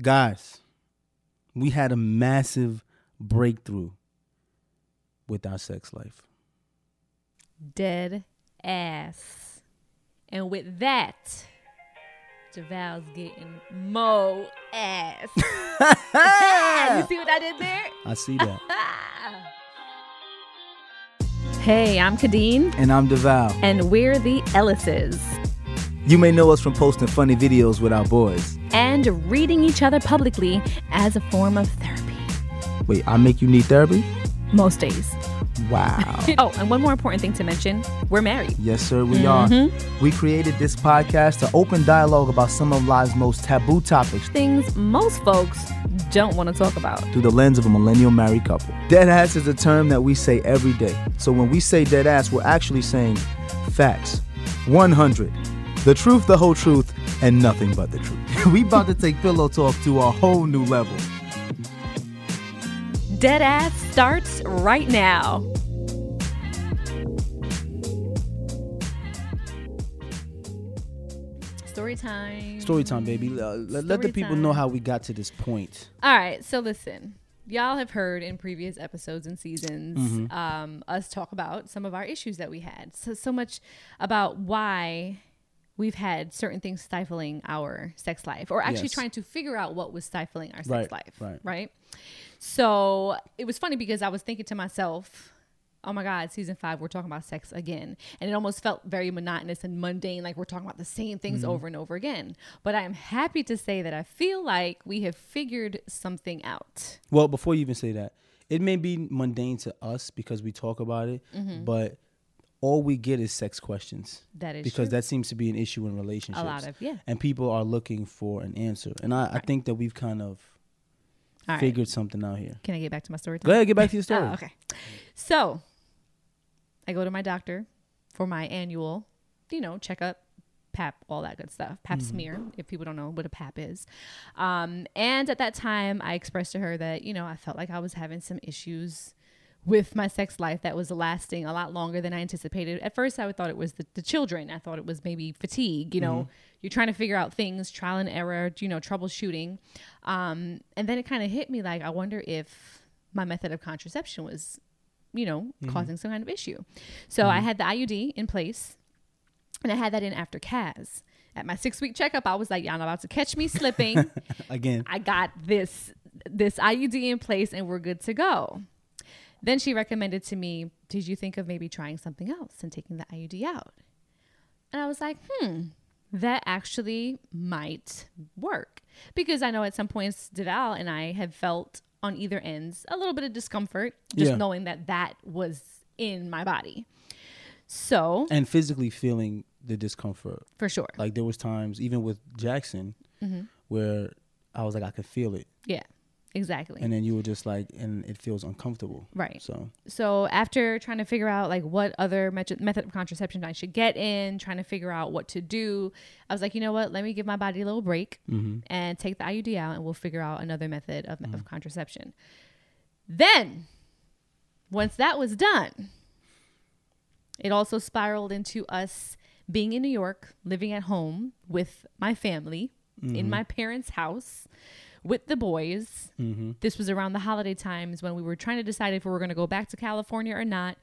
Guys, we had a massive breakthrough with our sex life. Dead ass. And with that, JaVale's getting mo ass. you see what I did there? I see that. Hey, I'm Kadeen, and I'm Devale. and we're the Ellises. You may know us from posting funny videos with our boys. And reading each other publicly as a form of therapy. Wait, I make you need therapy? Most days. Wow. Oh, and one more important thing to mention we're married. yes, sir, we are. Mm-hmm. We created this podcast to open dialogue about some of life's most taboo topics Things most folks don't want to talk about. through the lens of a millennial married couple. Dead ass is a term that we say every day. So when we say dead ass, we're actually saying facts. 100. The truth, the whole truth, and nothing but the truth. we about to take pillow talk to a whole new level. Dead ass starts right now. Story time. Story time, baby. Uh, let, let the Story people know how we got to this point. All right, so listen. Y'all have heard in previous episodes and seasons Mm-hmm. um, us talk about some of our issues that we had. So so much about why we've had certain things stifling our sex life, or actually Yes. trying to figure out what was stifling our sex Right, life. right. Right. So it was funny because I was thinking to myself, oh my God, season five, we're talking about sex again. And it almost felt very monotonous and mundane, like we're talking about the same things Mm-hmm. over and over again. But I am happy to say that I feel like we have figured something out. Well, before you even say that, it may be mundane to us because we talk about it, but all we get is sex questions. That is because true. that seems to be an issue in relationships. A lot of, yeah. And people are looking for an answer. And I, I think that we've kind of All right. figured something out here. Can I get back to my story? Go ahead, get back to your story. Oh, okay. So I go to my doctor for my annual, you know, checkup, PAP, all that good stuff. PAP Mm-hmm. smear, if people don't know what a PAP is. Um, and at that time, I expressed to her that, you know, I felt like I was having some issues with my sex life that was lasting a lot longer than I anticipated. At first, I thought it was the, the children. I thought it was maybe fatigue. You know, Mm-hmm. you're trying to figure out things, trial and error, you know, troubleshooting. Um, and then it kind of hit me like, I wonder if my method of contraception was, you know, causing some kind of issue. So I had the IUD in place and I had that in after CAS. At my six week checkup, I was like, y'all about to catch me slipping. Again, I got this this IUD in place and we're good to go. Then she recommended to me, did you think of maybe trying something else and taking the IUD out? And I was like, hmm, that actually might work. Because I know at some points, Devale and I have felt on either ends a little bit of discomfort, just Yeah. knowing that that was in my body. So, and physically feeling the discomfort. for sure. Like there was times, even with Jackson, Mm-hmm. where I was like, I could feel it. yeah, exactly. And then you were just like, and it feels uncomfortable. Right. So, so after trying to figure out like what other method method of contraception I should get in, trying to figure out what to do, I was like, you know what? Let me give my body a little break mm-hmm. and take the IUD out, and we'll figure out another method of, of mm-hmm. contraception. Then, once that was done, it also spiraled into us being in New York, living at home with my family in mm-hmm. my parents' house with the boys. Mm-hmm. This was around the holiday times when we were trying to decide if we were going to go back to California or not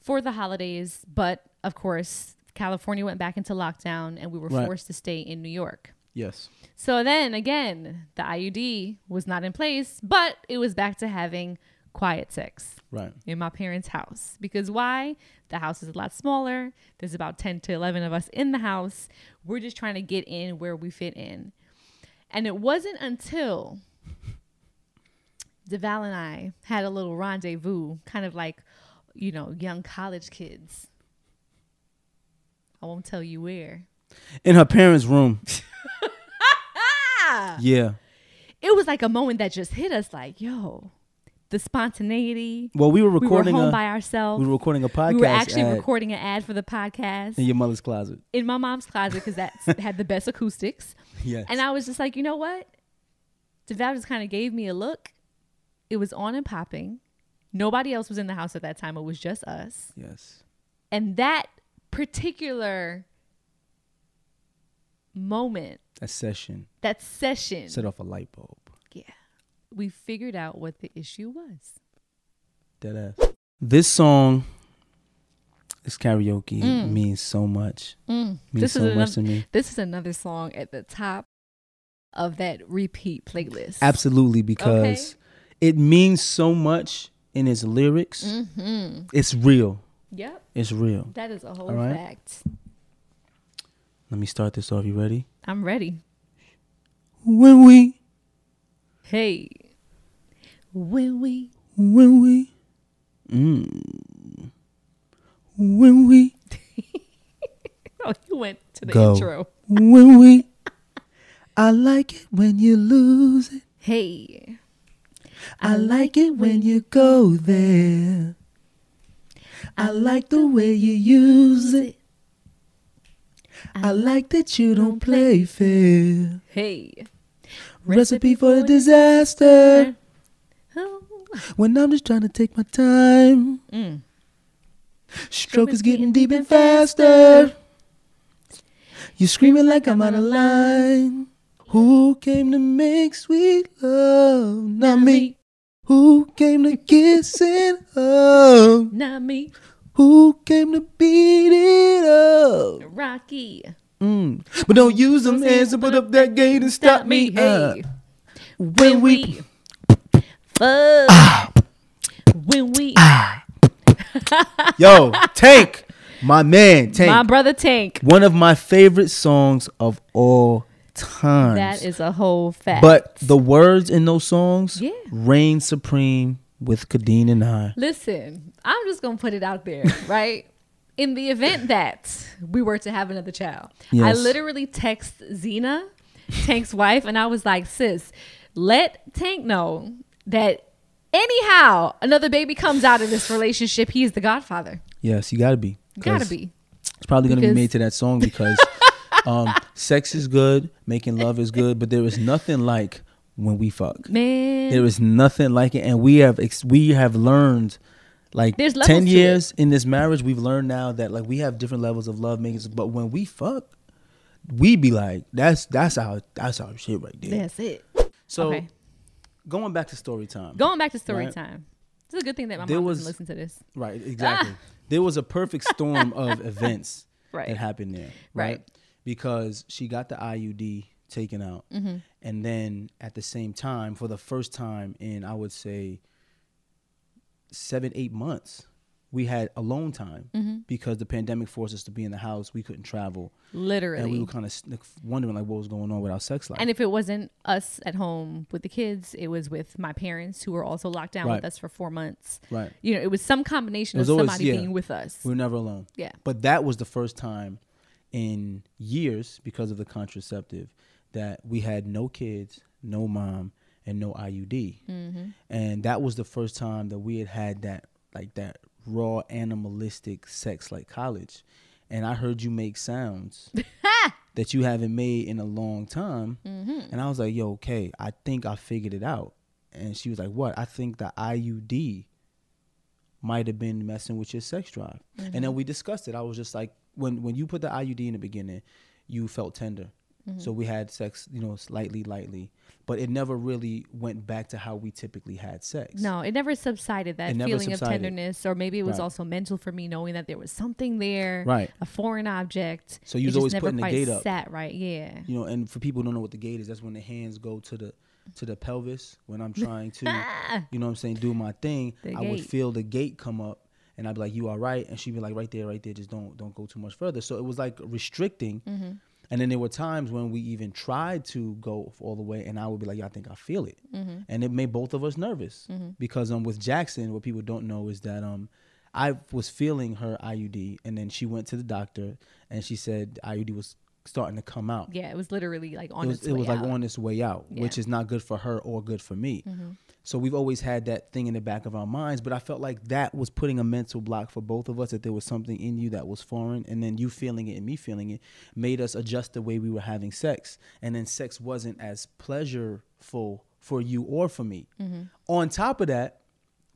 for the holidays. But of course, California went back into lockdown and we were Right. forced to stay in New York. yes. So then again, the IUD was not in place, but it was back to having quiet sex Right. in my parents' house. Because why? The house is a lot smaller. There's about 10 to 11 of us in the house. We're just trying to get in where we fit in. And it wasn't until Devale and I had a little rendezvous, kind of like, you know, young college kids. I won't tell you where. In her parents' room. yeah. It was like a moment that just hit us like, yo, the spontaneity. Well, we were recording We were home a by ourselves. we were recording a podcast We were actually ad recording an ad for the podcast in your mother's closet. in my mom's closet because that had the best acoustics. Yes. And I was just like, you know what? Devale just kind of gave me a look. It was on and popping. Nobody else was in the house at that time. It was just us. yes. And that particular moment, That session that session, set off a light bulb. We figured out what the issue was. This song, this karaoke Mm. means so much. Means This so is much to another, me. this is another song at the top of that repeat playlist. Absolutely, because it means so much in its lyrics. Mm-hmm. It's real. Yep, It's real. that is a whole right. fact. Let me start this off. You ready? I'm ready. When we, Hey, when we when we, mm, when we, oh you went to the Go. intro. when we, I like it when you lose it. Hey, I like it when you go there. I like the way you use it. I like that you don't play fair. hey. Recipe for a disaster. When I'm just trying to take my time. Mm. Stroke is getting deep and faster. You're screaming like I'm out of line. Who came to make sweet love? Not me. Who came to kiss and hug? Not me, Who came to beat it up? Rocky. Mm. But don't use them hands to put up that gate and stop me. Uh, Hey, when we, fuck. when we, yo, Tank, my man, Tank. my brother Tank. one of my favorite songs of all time. That is a whole fact. But the words in those songs Yeah. reign supreme with Kadeen and I. Listen, I'm just gonna put it out there, right? In the event that we were to have another child, I literally text Zena, Tank's wife, and I was like, "Sis, let Tank know that anyhow another baby comes out of this relationship, he is the godfather. Yes, you gotta be. gotta be. It's probably gonna Because- be made to that song because um, sex is good, making love is good, but there is nothing like when we fuck. Man, There is nothing like it, and we have ex- we have learned like There's ten years in this marriage. We've learned now that like we have different levels of love making, but when we fuck, we be like that's that's our that's our shit right there. that's it. So okay. Going back to story time, Going back to story Right. time. It's a good thing that my There mom was- doesn't listen to this. right? Exactly. There was a perfect storm of events Right. that happened there, Right. right? Because she got the IUD taken out, Mm-hmm. and then at the same time, for the first time in I would say seven, eight months, we had alone time Mm-hmm. because the pandemic forced us to be in the house. We couldn't travel, Literally. and we were kind of wondering like what was going on with our sex life. And if it wasn't us at home with the kids, it was with my parents who were also locked down Right. with us for four months. right, You know, it was some combination It of always- somebody yeah. being with us. we were never alone. Yeah. But that was the first time in years because of the contraceptive that we had no kids, no mom, and no IUD. Mm-hmm. And that was the first time that we had had that like that raw animalistic sex like college. And I heard you make sounds that you haven't made in a long time. Mm-hmm. And I was like, yo, okay, I think I figured it out. And she was like, what? I think the IUD might have been messing with your sex drive. And then we discussed it. I was just like, when when you put the IUD in the beginning, you felt tender. So we had sex, you know, slightly, lightly, but it never really went back to how we typically had sex. No, it never subsided that never feeling subsided. of tenderness, or maybe it was Right. also mental for me knowing that there was something there, Right. a foreign object. So you was always putting the gate up. Sat right, yeah. You know, and for people who don't know what the gate is, that's when the hands go to the to the pelvis when I'm trying to, you know what I'm saying, do my thing. The I would feel the gate come up and I'd be like, You all right? And she'd be like, Right there, right there, just don't don't go too much further. So it was like restricting. Mm-hmm. And then there were times when we even tried to go all the way, and I would be like, "Yeah, I think I feel it," Mm-hmm. and it made both of us nervous because um with Jackson, what people don't know is that um I was feeling her IUD, and then she went to the doctor, and she said IUD was starting to come out. Yeah, it was literally like on it was, its it way was like on its way out, which Yeah. Mm-hmm. is not good for her or good for me. So we've always had that thing in the back of our minds, but I felt like that was putting a mental block for both of us that there was something in you that was foreign, and then you feeling it and me feeling it made us adjust the way we were having sex, and then sex wasn't as pleasureful for you or for me. Mm-hmm. On top of that.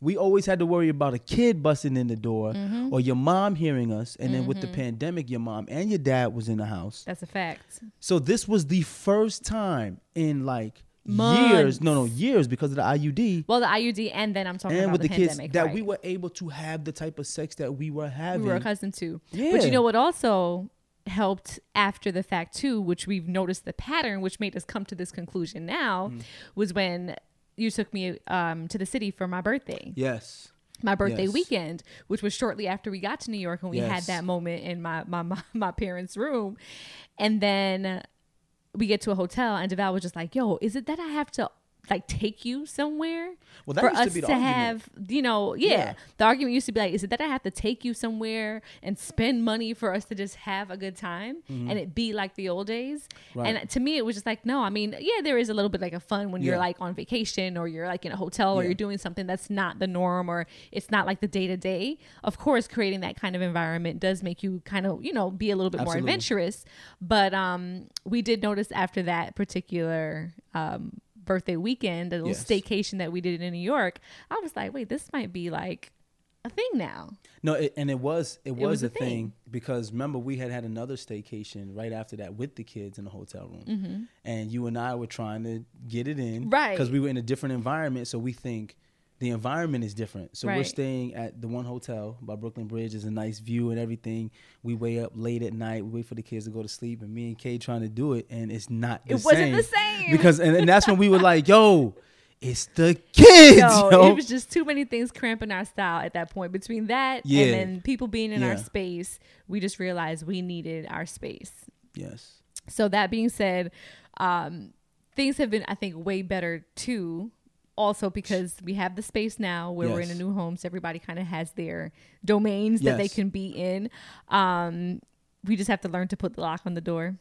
We always had to worry about a kid busting in the door Mm-hmm. or your mom hearing us. And then with the pandemic, your mom and your dad was in the house. That's a fact. So this was the first time in like years. No, no, Months. years because of the IUD. Well, the IUD, and then I'm talking and about with the, kids pandemic, that right. we were able to have the type of sex that we were having. we were accustomed to. Yeah. But you know what also helped after the fact too, which we've noticed the pattern, which made us come to this conclusion now, Mm. was when you took me um, to the city for my birthday. yes. my birthday Yes. weekend, which was shortly after we got to New York and we had that moment in my, my my my parents' room. And then we get to a hotel and Devale was just like, "Yo, is it that I have to like take you somewhere Well, that for to us to, argument. have, you know, yeah. Yeah. The argument used to be like, is it that I have to take you somewhere and spend money for us to just have a good time and it be like the old days? Mm-hmm. Right. And to me, it was just like, no, I mean, yeah, there is a little bit like a fun when you're like on vacation or you're like in a hotel or Yeah. you're doing something that's not the norm or it's not like the day to day. Of course, creating that kind of environment does make you kind of, you know, be a little bit Absolutely. more adventurous. But um, we did notice after that particular um, birthday weekend, a little Yes. staycation that we did in New York, I was like, wait, this might be like a thing now. No, it, and it was it was, was a a thing. thing. because remember we had had another staycation right after that with the kids in the hotel room, Mm-hmm. and you and I were trying to get it in, Right. Because we were in a different environment, so we think the environment is different. So we're staying at the one hotel by Brooklyn Bridge. There's a nice view and everything. We wait up late at night. We wait for the kids to go to sleep, and me and Kay trying to do it, and it's not. The It wasn't the same. because, and, and that's when we were like, "Yo." It's the kids. No, yo. it was just too many things cramping our style at that point. Between that Yeah. and then people being in our space, we just realized we needed our space. yes. So that being said, um, things have been, I think, way better too. Also because we have the space now where we're in a new home, so everybody kind of has their domains that they can be in. Um, we just have to learn to put the lock on the door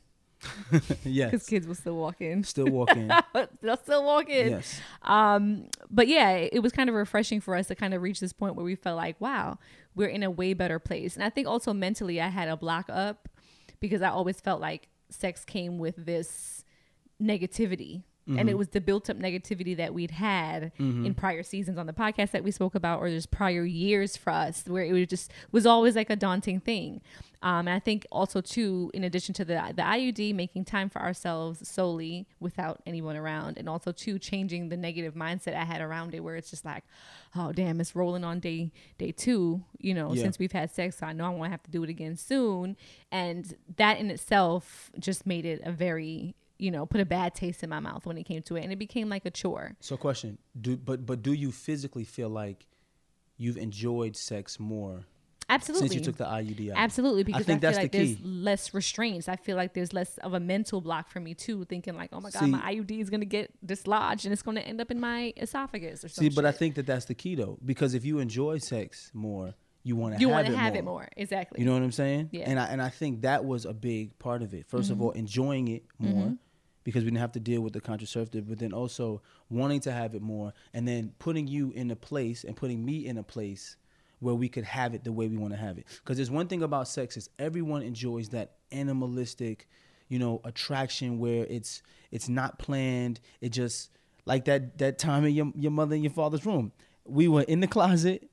yes. because kids will still walk in. Still walking. They'll still walk in. yes. Um, but yeah, it was kind of refreshing for us to kind of reach this point where we felt like, wow, we're in a way better place. And I think also mentally, I had a block up because I always felt like sex came with this negativity. And it was the built up negativity that we'd had in prior seasons on the podcast that we spoke about, or just prior years for us, where it was just was always like a daunting thing. Um, and I think also too, in addition to the the IUD, making time for ourselves solely without anyone around, and also too changing the negative mindset I had around it, where it's just like, oh damn, it's rolling on day day two, you know, Yeah. since we've had sex, so I know I won't have to do it again soon, and that in itself just made it a very you know put a bad taste in my mouth when it came to it, and it became like a chore. So, question: Do but but do you physically feel like you've enjoyed sex more Absolutely. since you took the IUD out? Absolutely, because I, think feel that's like the there's less restraints. I feel like there's less of a mental block for me too, thinking like, oh my god, See- my IUD is gonna get dislodged and it's gonna end up in my esophagus or something. See, but I think that that's the key though, because if you enjoy sex more, you want to you have, want to it, have more. it more. Exactly. You know what I'm saying? Yeah. Mm-hmm. And I and I think that was a big part of it. 1st of all, enjoying it more because we didn't have to deal with the contraceptive, but then also wanting to have it more, and then putting you in a place and putting me in a place where we could have it the way we want to have it. Because there's one thing about sex is everyone enjoys that animalistic, you know, attraction where it's it's not planned. It just like that that time in your your mother and your father's room. We were in the closet.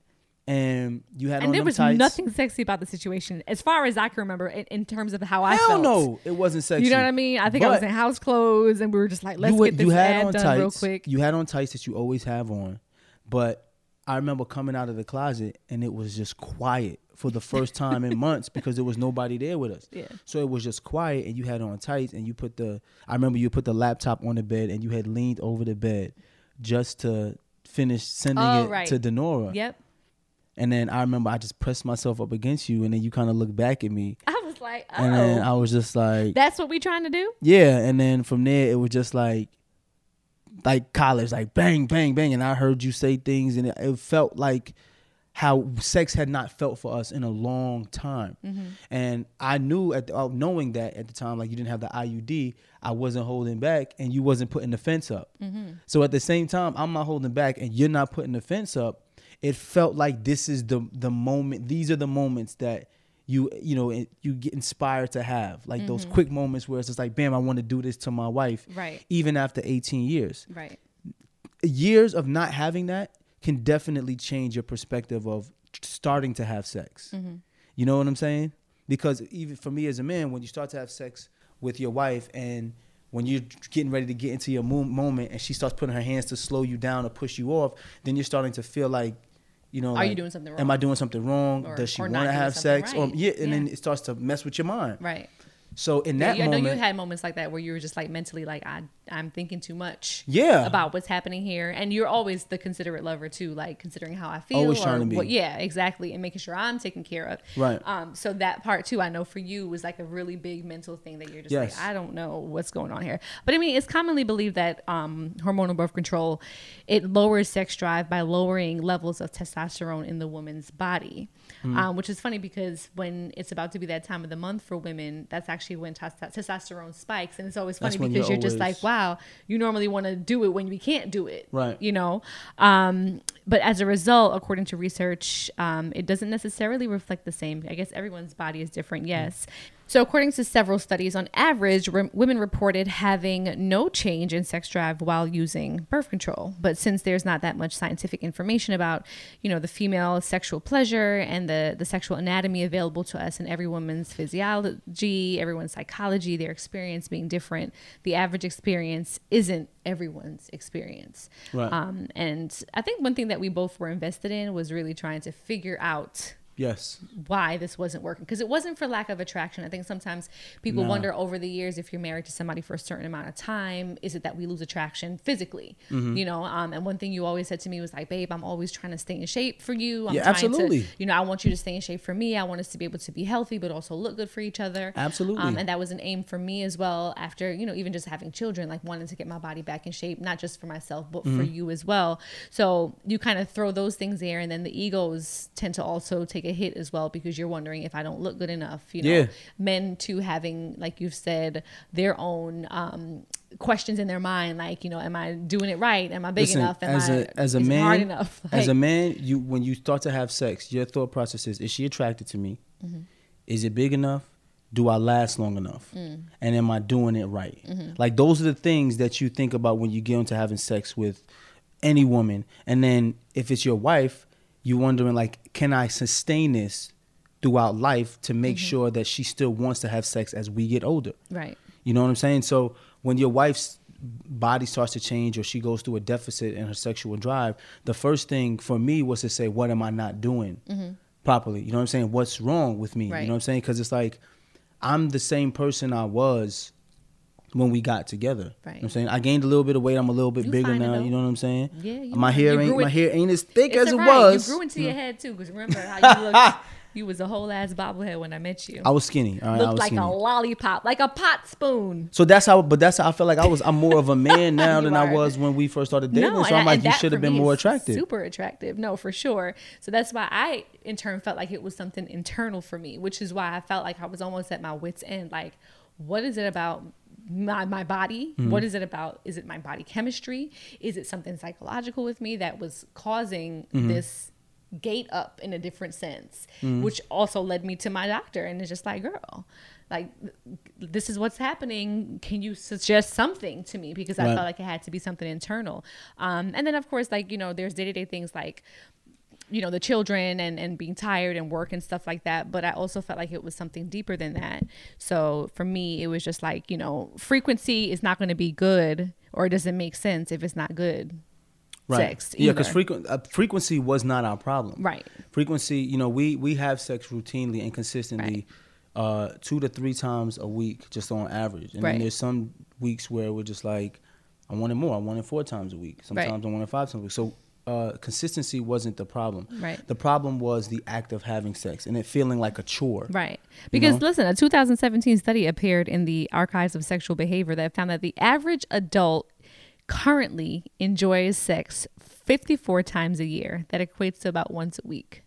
And you had on and there was tights. nothing sexy about the situation, as far as I can remember, in, in terms of how I felt. no, it wasn't sexy. You know what I mean? I think I was in house clothes, and we were just like, let's you, get this you had ad on done tights. real quick. You had on tights that you always have on, but I remember coming out of the closet and it was just quiet for the first time in months because there was nobody there with us. Yeah. So it was just quiet, and you had on tights, and you put the. I remember you put the laptop on the bed, and you had leaned over the bed just to finish sending Oh, it right. to Denora. Yep. And then I remember I just pressed myself up against you, and then you kind of looked back at me, I was like, oh, and then I was just like, that's what we trying to do. Yeah, and then from there it was just like like college, like bang, bang, bang, and I heard you say things, and it, it felt like how sex had not felt for us in a long time. And I knew at the, uh, knowing that at the time, like you didn't have the IUD, I wasn't holding back, and you wasn't putting the fence up. So at the same time, I'm not holding back, and you're not putting the fence up. It felt like this is the the moment. These are the moments that you you know you get inspired to have, like those mm-hmm. quick moments where it's just like, bam, I want to do this to my wife, Right. even after 18 years Right. years of not having that can definitely change your perspective of starting to have sex. Mm-hmm. You know what I'm saying? Because even for me as a man, when you start to have sex with your wife and when you're getting ready to get into your moment and she starts putting her hands to slow you down or push you off, then you're starting to feel like, you know, Are you doing something wrong? Am I doing something wrong? Or- Does she want to have sex? Or yeah, and then it starts to mess with your mind. Right. So in that yeah, I know you had moments like that where you were just like mentally like I I'm thinking too much. Yeah. About what's happening here, and you're always the considerate lover too, like considering how I feel. Always or trying to be. What, yeah, exactly, and making sure I'm taken care of. Right. Um. So that part too, I know for you was like a really big mental thing that you're just Yes. like I don't know what's going on here. But I mean, it's commonly believed that um hormonal birth control it lowers sex drive by lowering levels of testosterone in the woman's body. Hmm. Um, which is funny because when it's about to be that time of the month for women, that's actually when tes- testosterone spikes, and it's always funny because you're you're, just like, always- wow, you normally want to do it when we can't do it, Right. You know, um, but as a result, according to research, um, it doesn't necessarily reflect the same. I guess everyone's body is different, yes. So, according to several studies, on average, re- women reported having no change in sex drive while using birth control. But since there's not that much scientific information about, you know, the female sexual pleasure and the the sexual anatomy available to us and every woman's physiology, everyone's psychology, their experience being different, the average experience isn't everyone's experience. Right. Um, and I think one thing that we both were invested in was really trying to figure out yes, why this wasn't working because it wasn't for lack of attraction. I think sometimes people No. wonder over the years if you're married to somebody for a certain amount of time, is it that we lose attraction physically? Mm-hmm. You know, um, and one thing you always said to me was like, "Babe, I'm always trying to stay in shape for you. I'm Yeah, absolutely. to, you know, I want you to stay in shape for me. I want us to be able to be healthy, but also look good for each other. Absolutely. Um, and that was an aim for me as well. After you know, even just having children, like wanting to get my body back in shape, not just for myself, but Mm-hmm. for you as well. So you kind of throw those things there, and then the egos tend to also take a hit as well because you're wondering if I don't look good enough. You know, Yeah. men too having, like you've said, their own. Um, questions in their mind like you know am i doing it right am i big Listen, enough am as I, a as a man, hard enough as a man, you when you start to have sex, your thought process is: Is she attracted to me? Mm-hmm. Is it big enough? Do I last long enough? Mm. And am I doing it right? Mm-hmm. Like those are the things that you think about when you get into having sex with any woman. And then if it's your wife, you wondering like, can I sustain this throughout life to make Mm-hmm. sure that she still wants to have sex as we get older? right You know what I'm saying? So when your wife's body starts to change or she goes through a deficit in her sexual drive, the first thing for me was to say, what am I not doing properly? You know what I'm saying? What's wrong with me? Mm-hmm. Right. You know what I'm saying? Because it's like I'm the same person I was when we got together. You know what I'm saying? I gained a little bit of weight. I'm a little bit You bigger now. though. You know what I'm saying? Yeah, you my hair ain't my hair ain't as thick as it was. You grew into your head too, because remember how you looked. You was a whole ass bobblehead when I met you. I was skinny. All right, I Looked was like skinny. a lollipop, like a pot spoon. So that's how, but that's how I feel like I was. I'm more of a man now than I was when we first started dating. so I'm I- like, you should have been more attractive. Super attractive. No, for sure. So that's why I, in turn, felt like it was something internal for me, which is why I felt like I was almost at my wits' end. Like, what is it about my, my body? Mm-hmm. What is it about? Is it my body chemistry? Is it something psychological with me that was causing Mm-hmm. this gate up in a different sense, Mm-hmm. which also led me to my doctor. And it's just like, girl, like, this is what's happening. Can you suggest something to me? Because I Right. felt like it had to be something internal. Um, and then, of course, like, you know, there's day to day things like, you know the children and and being tired and work and stuff like that but i also felt like it was something deeper than that so for me it was just like you know frequency is not going to be good or it doesn't make sense if it's not good sex Yeah, because frequent uh, frequency was not our problem. Right. Frequency, you know, we we have sex routinely and consistently, uh, two to three times a week, just on average. And Right. then there's some weeks where we're just like, I want it more. I want it four times a week. Sometimes I want it five times a week. So. Uh, consistency wasn't the problem. Right. The problem was the act of having sex and it feeling like a chore. Right. Because know? listen, a 2017 study appeared in the Archives of Sexual Behavior that found that the average adult currently enjoys sex 54 times a year. That equates to about once a week.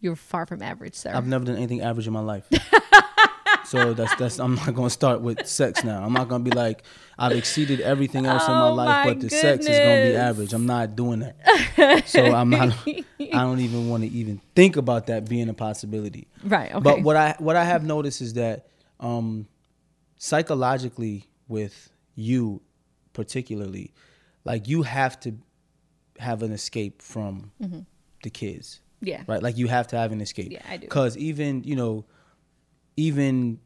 You're far from average, sir. I've never done anything average in my life. so that's that's I'm not gonna start with sex now. I'm not gonna be like I've exceeded everything else in my Oh life, my but the sex is gonna be average. I'm not doing that. so I'm not. I don't even want to even think about that being a possibility. right. Okay. But what I what I have noticed is that um, psychologically with you particularly, like you have to have an escape from the kids yeah. right? Like you have to have an escape. Yeah, I do. Because even you know, even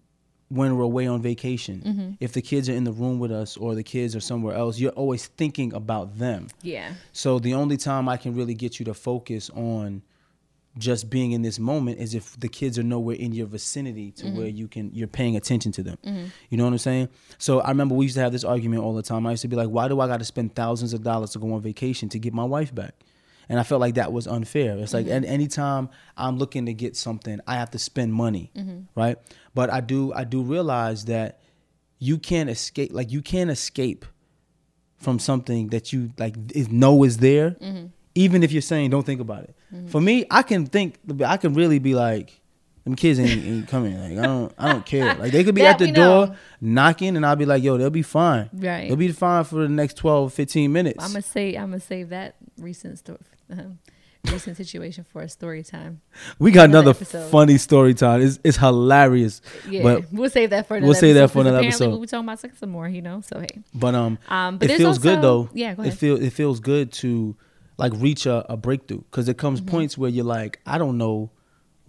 when we're away on vacation. Mm-hmm. If the kids are in the room with us or the kids are somewhere else, you're always thinking about them. Yeah. So the only time I can really get you to focus on just being in this moment is if the kids are nowhere in your vicinity to where you can you're paying attention to them. You know what I'm saying? So I remember we used to have this argument all the time. I used to be like, why do I got to spend thousands of dollars to go on vacation to get my wife back? And I felt like that was unfair. It's like mm-hmm. and anytime I'm looking to get something, I have to spend money, mm-hmm. right? But I do I do realize that you can't escape like you can't escape from something that you like is know is there, mm-hmm. even if you're saying don't think about it. For me, I can think. I can really be like, them kids ain't, ain't coming. Like I don't, I don't care. Like they could be at the door know. knocking, and I'll be like, yo, they'll be fine. Right. They'll be fine for the next 12, 15 minutes. I'm gonna say I'm gonna save that recent story, um, recent situation for a story time. we got another funny story time. It's, it's hilarious. Yeah, But we'll save that for another we'll save that for another apparently episode. We talking about sex some more, you know. So hey, But um, um, but it feels good though. Yeah, go It ahead. feel it feels good to like reach a, a breakthrough because Mm-hmm. comes points where you're like, I don't know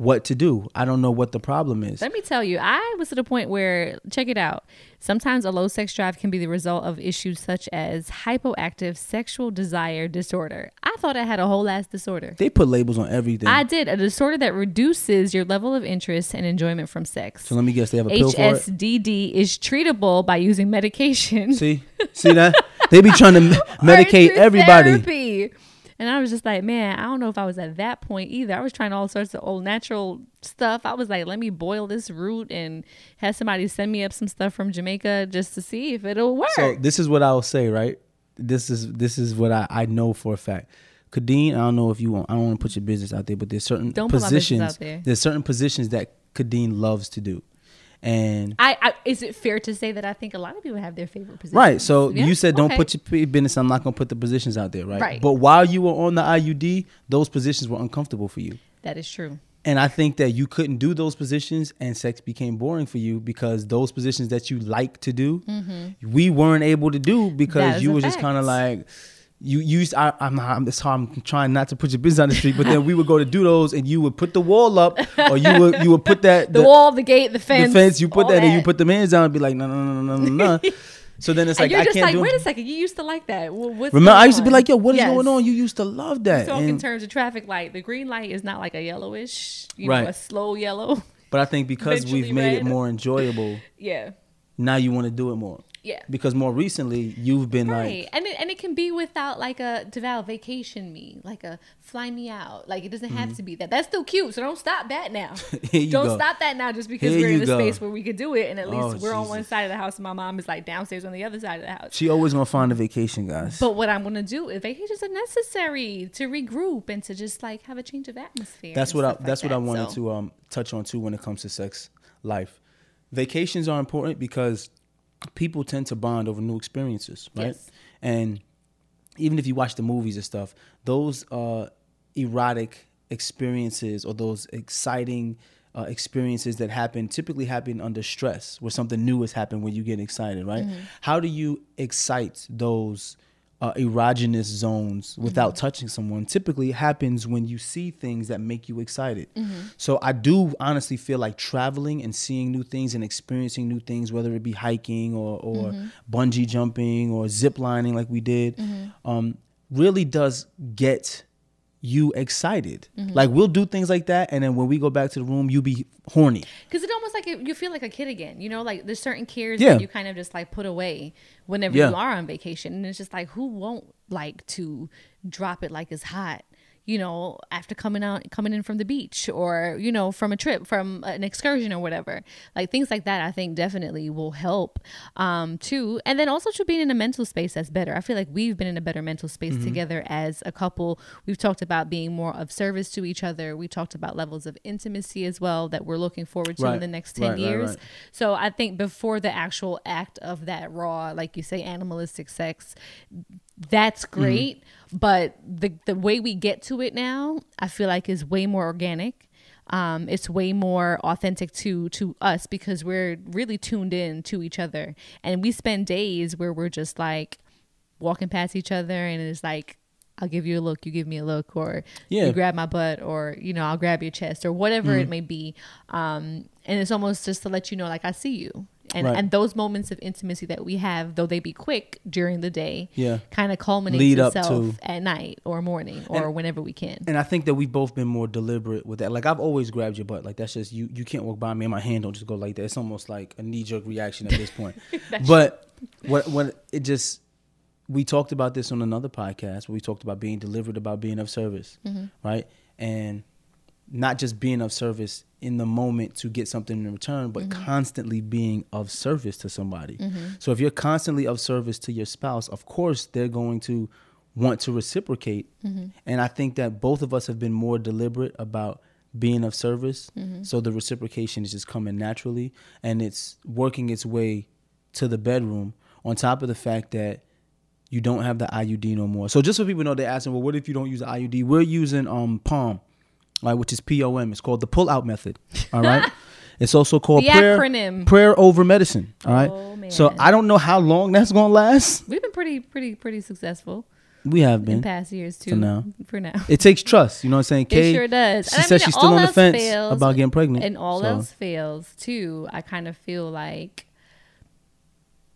what to do. I don't know what the problem is. Let me tell you, I was at a point where, check it out. Sometimes a low sex drive can be the result of issues such as hypoactive sexual desire disorder. I thought I had a whole ass disorder. They put labels on everything. I did a disorder that reduces your level of interest and enjoyment from sex. so let me guess, they have a pill for it. HSDD is treatable by using medication. See, see that they be trying to medicate everybody. therapy. And I was just like, man, I don't know if I was at that point either. I was trying all sorts of old natural stuff. I was like, let me boil this root and have somebody send me up some stuff from Jamaica just to see if it'll work. So this is what I'll say, right? This is this is what I, I know for a fact. Kadeen, I don't know if you want I don't want to put your business out there, but there's certain Don't put my business positions out there. there's certain positions that Kadeen loves to do. And I, I is it fair to say that I think a lot of people have their favorite position? Right. So Yeah? you said don't Okay. put your business. I'm not gonna put the positions out there, right? Right. But while you were on the IUD, those positions were uncomfortable for you, That is true. and I think that you couldn't do those positions, and sex became boring for you because those positions that you like to do, we weren't able to do Mm-hmm. Because you were just kind of like. You used I, I'm I'm this I'm trying not to put your business on the street, but then we would go to do those, and you would put the wall up, or you would you would put that The, wall, the gate, the fence. the fence, you put all that, and you put the hands down and be like, no, no, no, no, no, no. So then it's like you're I just can't like, do. wait a second, you used to like that. Wh- What's Remember, I used to be like, yo, what is Yes. going on? You used to love that. Talk in terms of traffic light. The green light is not like a yellowish, you Right. know, a slow yellow. but I think because we've made it more enjoyable, yeah, now you want to do it more. Yeah. Because more recently, you've been Right, like, and it, and it can be without like a devout vacation me, like a fly me out. Like it doesn't have to be that. That's still cute. So don't stop that now. Don't go. stop that now just because Here we're in a space where we could do it, and at least Oh, we're on one side of the house, and my mom is like downstairs on the other side of the house. she always gonna find a vacation, guys. But what I'm gonna do is vacations are necessary to regroup and to just like have a change of atmosphere. that's what I like that's what I wanted So- to um touch on too when it comes to sex life. Vacations are important because people tend to bond over new experiences, right? Yes. And even if you watch the movies and stuff, those uh, erotic experiences or those exciting uh, experiences that happen typically happen under stress, where something new has happened when you get excited, right? How do you excite those uh, erogenous zones without touching someone? Typically happens when you see things that make you excited. So I do honestly feel like traveling and seeing new things and experiencing new things, whether it be hiking or, or bungee jumping or zip lining like we did, um, really does get you excited. Mm-hmm. Like we'll do things like that, and then when we go back to the room, you be horny. Because it almost like it, you feel like a kid again. You know, like there's certain cares Yeah. that you kind of just like put away whenever Yeah. you are on vacation, and it's just like who won't like to drop it like it's hot. You know, after coming out, coming in from the beach, or you know, from a trip, from an excursion, or whatever, like things like that. I think definitely will help um, too, and then also to being in a mental space that's better. I feel like we've been in a better mental space Mm-hmm. together as a couple. We've talked about being more of service to each other. We talked about levels of intimacy as well that we're looking forward to in the next 10 Right, right, years. right. So I think before the actual act of that raw, like you say, animalistic sex, that's Mm-hmm. great. But the the way we get to it now, I feel like is way more organic. Um, it's way more authentic to to us because we're really tuned in to each other, and we spend days where we're just like walking past each other, and it's like I'll give you a look, you give me a look, or Yeah. you grab my butt, or you know, I'll grab your chest, or whatever Mm-hmm. it may be. Um, and it's almost just to let you know, like I see you, and Right. and those moments of intimacy that we have, though they be quick during the day, Yeah. kind of culminates Lead itself at night or morning or And- whenever we can. And I think that we've both been more deliberate with that. Like I've always grabbed your butt. Like that's just you. You can't walk by me and my hand don't just go like that. It's almost like a knee jerk reaction at this point. but what what it just we talked about this on another podcast where we talked about being deliberate about being of service, mm-hmm. right? And not just being of service in the moment to get something in return, but mm-hmm. constantly being of service to somebody. Mm-hmm. So if you're constantly of service to your spouse, of course they're going to want to reciprocate. Mm-hmm. And I think that both of us have been more deliberate about being of service. So the reciprocation is just coming naturally and it's working its way to the bedroom on top of the fact that you don't have the IUD no more. So just so people know, they're asking, well, what if you don't use the IUD? We're using um Right, which is POM. It's called the pull-out method. All right. it's also called The prayer, acronym. prayer over medicine. All right. Oh, man. So I don't know how long that's gonna last. We've been pretty, pretty, pretty successful We have been in past years too. For now. For now. It takes trust. You know what I'm saying? It Kay, sure does. She And I said mean, she's still on the fence fails, about getting pregnant. and all so. else fails too, I kind of feel like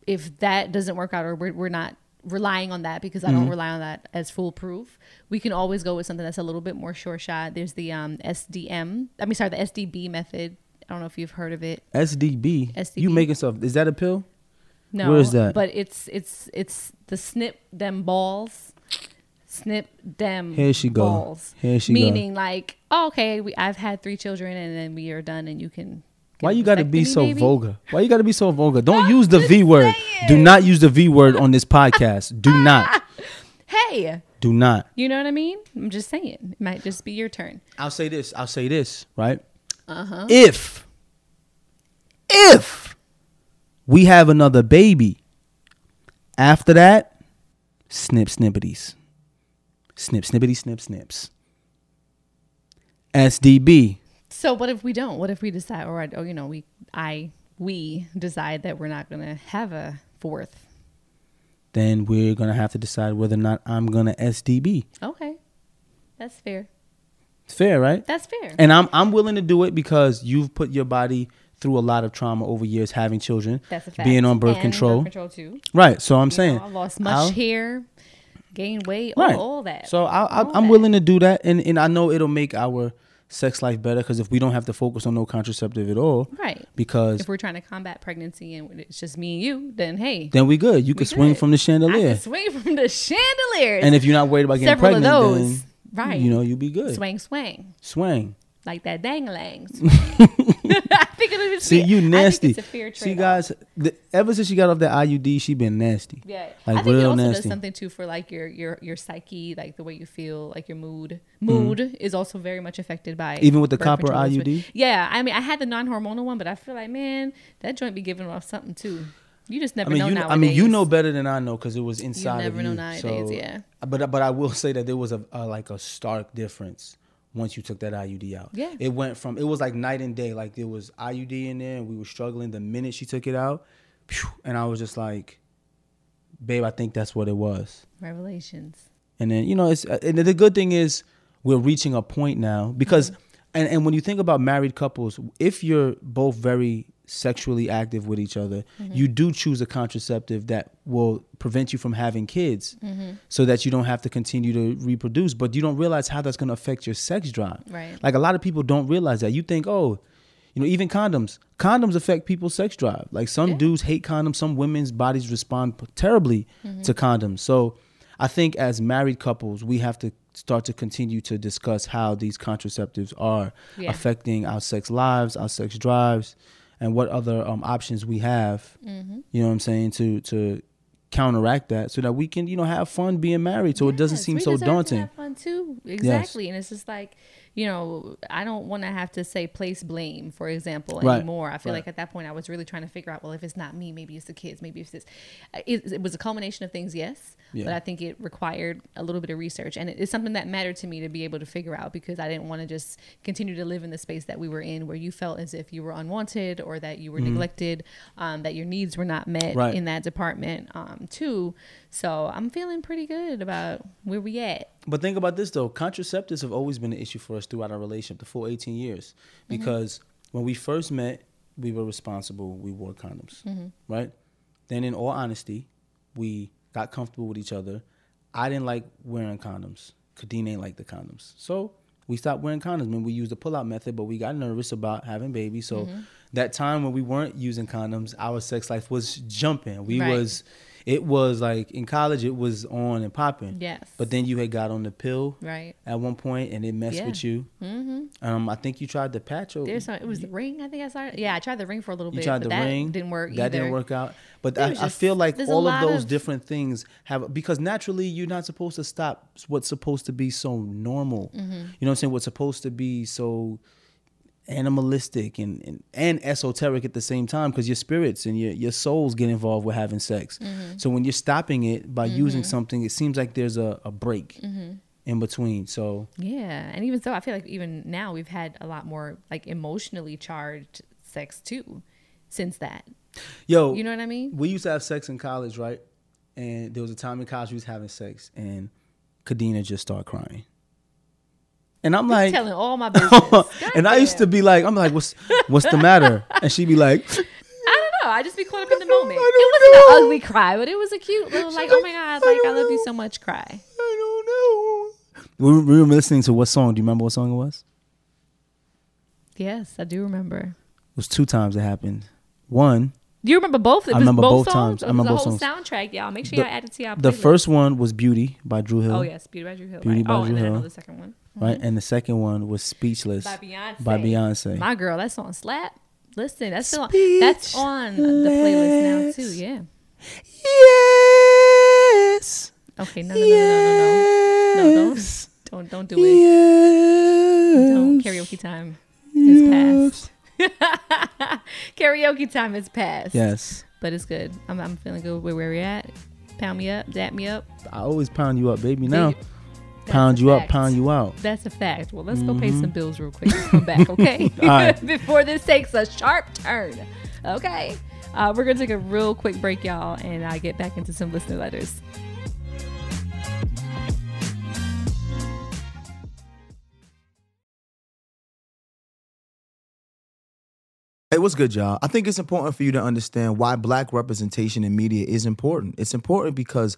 if that doesn't work out or we're, we're not relying on that because I Mm-hmm. don't rely on that as foolproof, we can always go with something that's a little bit more sure shot. There's the um, SDM, I mean, sorry, the SDB method. I don't know if you've heard of it. SDB. SDB. You making stuff? Is that a pill? No, Where is that? But it's it's it's the snip them balls, snip them Here she go. balls. Here she go. Meaning like, oh, okay, we, I've had three children and then we are done and you can. Why you got to be so baby. vulgar? Why you got to be so vulgar? Don't use the V word. Do not use the V word on this podcast. Do not. Hey, Do not. you know what I mean? I'm just saying, it might just be your turn. I'll say this. I'll say this, right? Uh-huh. If if we have another baby, after that, snip snippities. Snip snippity snip snips. SDB. So what if we don't? What if we decide, or I- or you know, we I we decide that we're not gonna have a fourth? Then we're gonna have to decide whether or not I'm gonna SDB. Okay, that's fair. It's fair, right? That's fair. And I'm I'm willing to do it because you've put your body through a lot of trauma over years having children, That's a fact. being on birth And control. Birth control too. Right. So I'm You saying know, I've lost much I'll- hair, gained weight, right. all, all that. So I, I, that. willing to do that, and and I know it'll make our sex life better because if we don't have to focus on no contraceptive at all, Right. because If we're trying to combat pregnancy and it's just me and you, then hey, then we good. You can swing from the chandelier. I can swing from the chandelier. and if you're not worried about getting several pregnant, then right? you know you'll be good. swang, swang, Swing. Like that dangling. I think it was. See, you nasty. it's a fair See, trade-off. guys, the, ever since she got off that IUD, she been nasty. Yeah, Like I think it also nasty. does something too for like your your your psyche, like the way you feel, like your mood. Mood is also very much affected by Mm-hmm. Even with the copper control as well. IUD? Yeah, I mean, I had the non-hormonal one, but I feel like man, that joint be giving off something too. You just never I mean, know you, nowadays. I mean, you know better than I know because it was inside you never of you. know nowadays, so, yeah. But but I will say that there was a, a like a stark difference once you took that IUD out. Yeah. It went from it was like night and day. Like there was IUD in there, and we were struggling. The minute she took it out, and I was just like, babe, I think that's what it was. Revelations. And then you know, it's uh, and the good thing is we're reaching a point now because, mm-hmm. and and when you think about married couples, if you're both very sexually active with each other, mm-hmm. you do choose a contraceptive that will prevent you from having kids, mm-hmm. so that you don't have to continue to reproduce. But you don't realize how that's going to affect your sex drive. Right. Like a lot of people don't realize that. You think, oh. You know, even condoms. Condoms affect people's sex drive. Like some Yeah. dudes hate condoms. Some women's bodies respond terribly mm-hmm. to condoms. So, I think as married couples, we have to start to continue to discuss how these contraceptives are Yeah. affecting our sex lives, our sex drives, and what other um, options we have. Mm-hmm. You know what I'm saying to to counteract that, so that we can you know have fun being married, so it doesn't seem so daunting. have fun too, exactly. And it's just like, you know, I don't want to have to say place blame, for example, Right, anymore. I feel right. like at that point, I was really trying to figure out, well, if it's not me, maybe it's the kids, maybe it's this. It, it was a culmination of things, yes, Yeah. but I think it required a little bit of research, and it, it's something that mattered to me to be able to figure out because I didn't want to just continue to live in the space that we were in, where you felt as if you were unwanted or that you were neglected, um, that your needs were not met Mm-hmm. Right. in that department, um, too. So I'm feeling pretty good about Where we at? But think about this though. Contraceptives have always been an issue for us throughout our relationship, the full 18 years. Mm-hmm. Because when we first met, we were responsible. We wore condoms, mm-hmm. right? Then, in all honesty, we got comfortable with each other. I didn't like wearing condoms. Kadeen ain't like the condoms. So we stopped wearing condoms. I mean, we used the pull-out method, but we got nervous about having babies. So mm-hmm. that time when we weren't using condoms, our sex life was jumping. We Right. was, it was like in college, it was on and popping. Yes. But then you had got on the pill Right. at one point, and it messed Yeah. with you. Mm-hmm. Um, I think you tried the patch. Or There's some, it was the ring. I think I started. Yeah, I tried the ring for a little you bit. tried but the that ring. Didn't work. That didn't work out. But I, was I feel like all of those of- different things have because naturally you're not supposed to stop what's supposed to be so normal. Mm-hmm. You know what I'm saying? What's supposed to be so animalistic and, and, and esoteric at the same time because your spirits and your, your souls get involved with having sex. Mm-hmm. So when you're stopping it by using something, it seems like there's a, a break Mm-hmm. in between. So Yeah, and even so, I feel like even now we've had a lot more like emotionally charged sex too, since that. yo, You know what I mean? we used to have sex in college, right? And there was a time in college we was having sex, and Kadena just started crying. And I'm like, Telling all my business. and I used to be like, I'm like, what's what's the matter? And she'd be like, I don't know. I just be caught up in the moment. It wasn't an ugly cry, but it was a cute little like, oh my god, like I love you so much cry. I don't know. We we were listening to what song? Do you remember what song it was? Yes, I do remember. It was two times it happened. One, Do you remember both? It I remember both both songs. times. I It was remember the both whole songs. soundtrack, y'all. Make sure The- y'all add it to y'all. the playlist. first one was Beauty by Dru Hill, Oh yes, Beauty by Dru Hill. Beauty right. by oh, Drew and know Hill. the second one Mm-hmm. right? And the second one was Speechless by Beyonce. by Beyonce. My girl, that's on slap. Listen, that's still on, that's on the playlist now too. Yeah. yes. Okay. No, no, no, no, no, no, no. Don't, don't, don't do it. Yes. Don't. Karaoke time is past. Karaoke time is past. Yes. But it's good. I'm, I'm feeling good with where we're at. Pound me up, dap me up. I always pound you up, baby. Now, Baby, that's pound a you up, pound you out. That's a fact. Well, let's go pay some bills real quick come back, okay? Mm-hmm. All right. Before this takes a sharp turn. Okay. Uh, we're going to take a real quick break, y'all, and I get back into some listener letters. Hey, what's good, y'all? I think it's important for you to understand why black representation in media is important. It's important because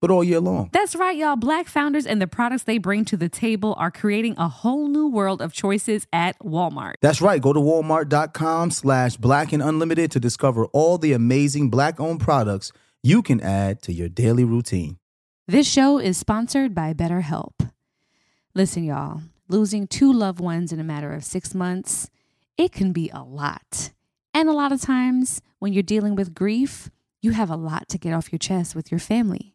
but all year long. That's right, y'all. Black founders and the products they bring to the table are creating a whole new world of choices at Walmart. That's right. Go to walmart.com slash black and unlimited to discover all the amazing black owned products you can add to your daily routine. This show is sponsored by BetterHelp. Listen, y'all, losing two loved ones in a matter of six months, it can be a lot. And a lot of times when you're dealing with grief, you have a lot to get off your chest with your family.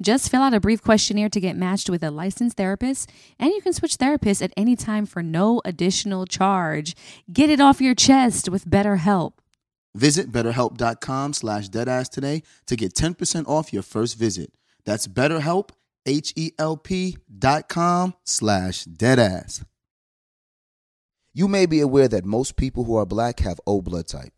Just fill out a brief questionnaire to get matched with a licensed therapist, and you can switch therapists at any time for no additional charge. Get it off your chest with BetterHelp. Visit betterhelp.com slash deadass today to get 10% off your first visit. That's betterhelp, H-E-L-P dot com slash deadass. You may be aware that most people who are black have O blood type.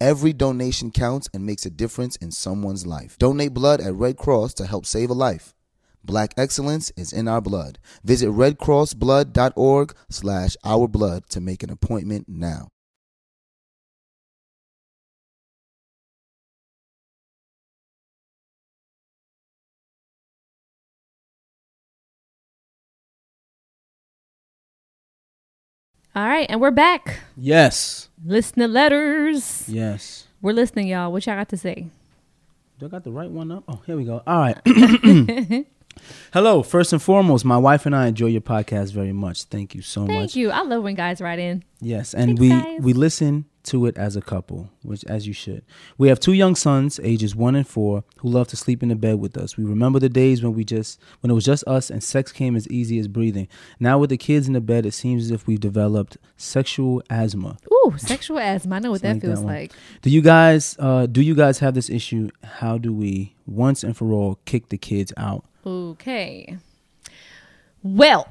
Every donation counts and makes a difference in someone's life. Donate blood at Red Cross to help save a life. Black excellence is in our blood. Visit redcrossblood.org slash our blood to make an appointment now. All right, and we're back. Yes. Listener letters. Yes. We're listening, y'all. What y'all got to say? Do I got the right one up? Oh, here we go. All right. Hello. First and foremost, my wife and I enjoy your podcast very much. Thank you so Thank much. Thank you. I love when guys write in. Yes, and Thanks, we guys. we listen to it as a couple, which as you should. We have two young sons, ages one and four, who love to sleep in the bed with us. We remember the days when we just when it was just us and sex came as easy as breathing. Now with the kids in the bed, it seems as if we've developed sexual asthma. Ooh, sexual asthma. I know what that Like that feels one. like. Do you guys uh do you guys have this issue? How do we once and for all kick the kids out? Okay. Well,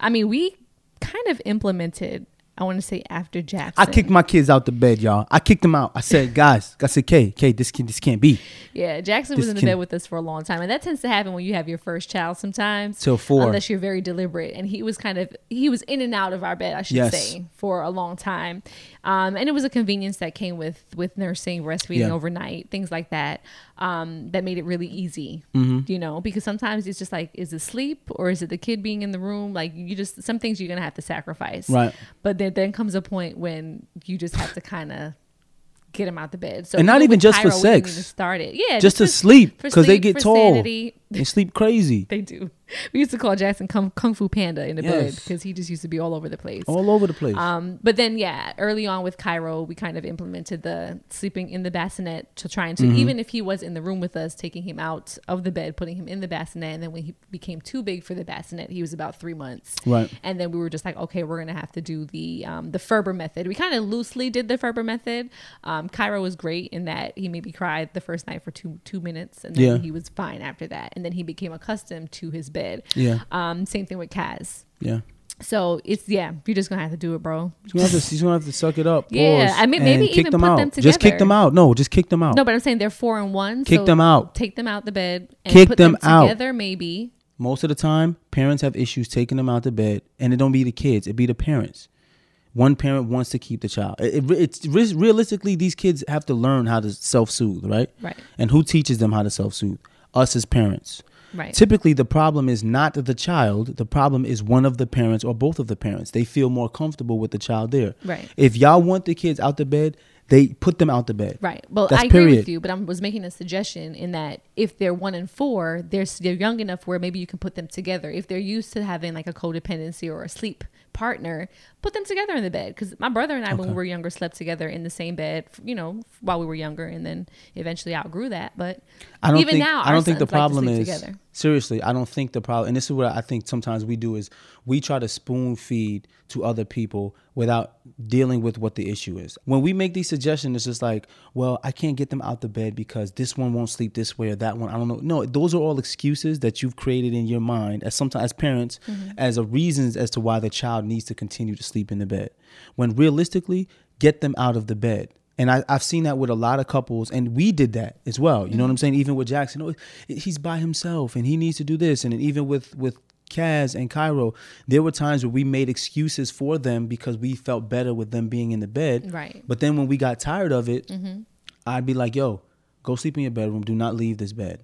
I mean, we kind of implemented, I want to say after Jackson. I kicked my kids out the bed, y'all. I kicked them out. I said, guys, I said, Kay, Kay, this can this can't be Yeah, Jackson was in the bed with us for a long time, and that tends to happen when you have your first child sometimes. Till four. unless you're very deliberate. And he was kind of he was in and out of our bed, I should Yes. say, for a long time. Um, and it was a convenience that came with with nursing, breastfeeding Yeah. overnight, things like that. Um, that made it really easy, Mm-hmm. you know, because sometimes it's just like, is it sleep or is it the kid being in the room? Like you just some things you're gonna have to sacrifice, Right. But then then comes a point when you just have to kind of. Get him out the bed, so And not even just for Cairo, sex. even start yeah, just to sleep because they get for tall. sanity. They sleep crazy. They do. We used to call Jackson Kung, Kung Fu Panda in the bed because he just used to be all over the place. all over the place. Um, but then, yeah, early on with Cairo, we kind of implemented the sleeping in the bassinet to trying Mm-hmm. to, even if he was in the room with us, taking him out of the bed, putting him in the bassinet. And then when he became too big for the bassinet, he was about three months. Right. And then we were just like, okay, we're going to have to do the um, the Ferber method. We kind of loosely did the Ferber method. Um, Cairo was great in that he maybe cried the first night for two two minutes, and then Yeah. he was fine after that. And then he became accustomed to his bed. Yeah. Um, same thing with Kaz. yeah. So it's yeah, you're just gonna have to do it, bro. He's gonna, have to, gonna have to suck it up. Yeah, I mean, maybe even them put out. them Just kick them out. No, just kick them out. No, but I'm saying they're four and one. Kick so them out. Take them out the bed. And Kick put them out. together. Maybe. Most of the time, parents have issues taking them out to bed, and it don't be the kids; it be the parents. One parent wants to keep the child. It, it- it's realistically these kids have to learn how to self-soothe, right? Right. And who teaches them how to self-soothe? Us as parents. Right. Typically, the problem is not the child. The problem is one of the parents or both of the parents. They feel more comfortable with the child there. Right. If y'all want the kids out the bed, they put them out the bed. Right. Well, That's I agree period. with you, but I was making a suggestion in that if they're one and four, they're they're young enough where maybe you can put them together. If they're used to having like a codependency or a sleep partner, put them together in the bed. Because my brother and I, when we were younger, slept together in the same bed. You know, while we were younger, and then eventually outgrew that. But I don't even think, now, I don't think the sons like problem is together. seriously. I don't think the problem, and this is what I think sometimes we do is we try to spoon feed to other people without dealing with what the issue is. When we make these suggestions, it's just like, well, I can't get them out the bed because this one won't sleep this way or that one. I don't know. No, those are all excuses that you've created in your mind as sometimes as parents Mm-hmm. as a reasons as to why the child needs to continue to sleep in the bed. When realistically, get them out of the bed. And I, I've seen that with a lot of couples, and we did that as well. You know what I'm saying? Even with Jackson, oh, he's by himself, and he needs to do this. And even with with Kaz and Cairo, there were times where we made excuses for them because we felt better with them being in the bed. Right. But then when we got tired of it, mm-hmm. I'd be like, "Yo, go sleep in your bedroom. Do not leave this bed."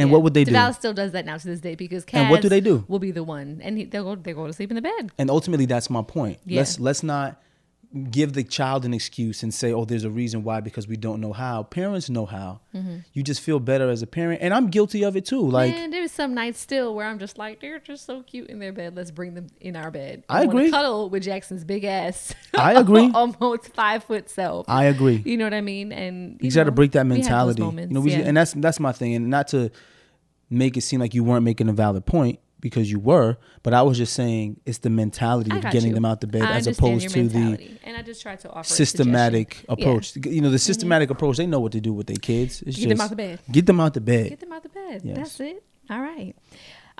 And what would they do? Dallas still does that now to this day because Kaz And what do they do? Will be the one, and he, they'll go. They go to sleep in the bed. And ultimately, that's my point. Yeah. Let's let's not give the child an excuse and say, "Oh, there's a reason why," because we don't know how. Parents know how. Mm-hmm. You just feel better as a parent, and I'm guilty of it too. Like, Man, there's some nights still where I'm just like, they're just so cute in their bed. Let's bring them in our bed. I wanna agree. Cuddle with Jackson's big ass. I agree. Almost five foot self. I agree. You know what I mean? And you got to break that we have those mentality. moments, You know, we, yeah. and that's that's my thing, and not to make it seem like you weren't making a valid point because you were, but I was just saying it's the mentality of getting you. them out the bed I as opposed to the and I just tried to offer a systematic suggestion. Yeah. approach. You know, the systematic mm-hmm. approach. They know what to do with their kids. It's Get just them out the bed. Get them out the bed. Get them out the bed. Yes. That's it. All right.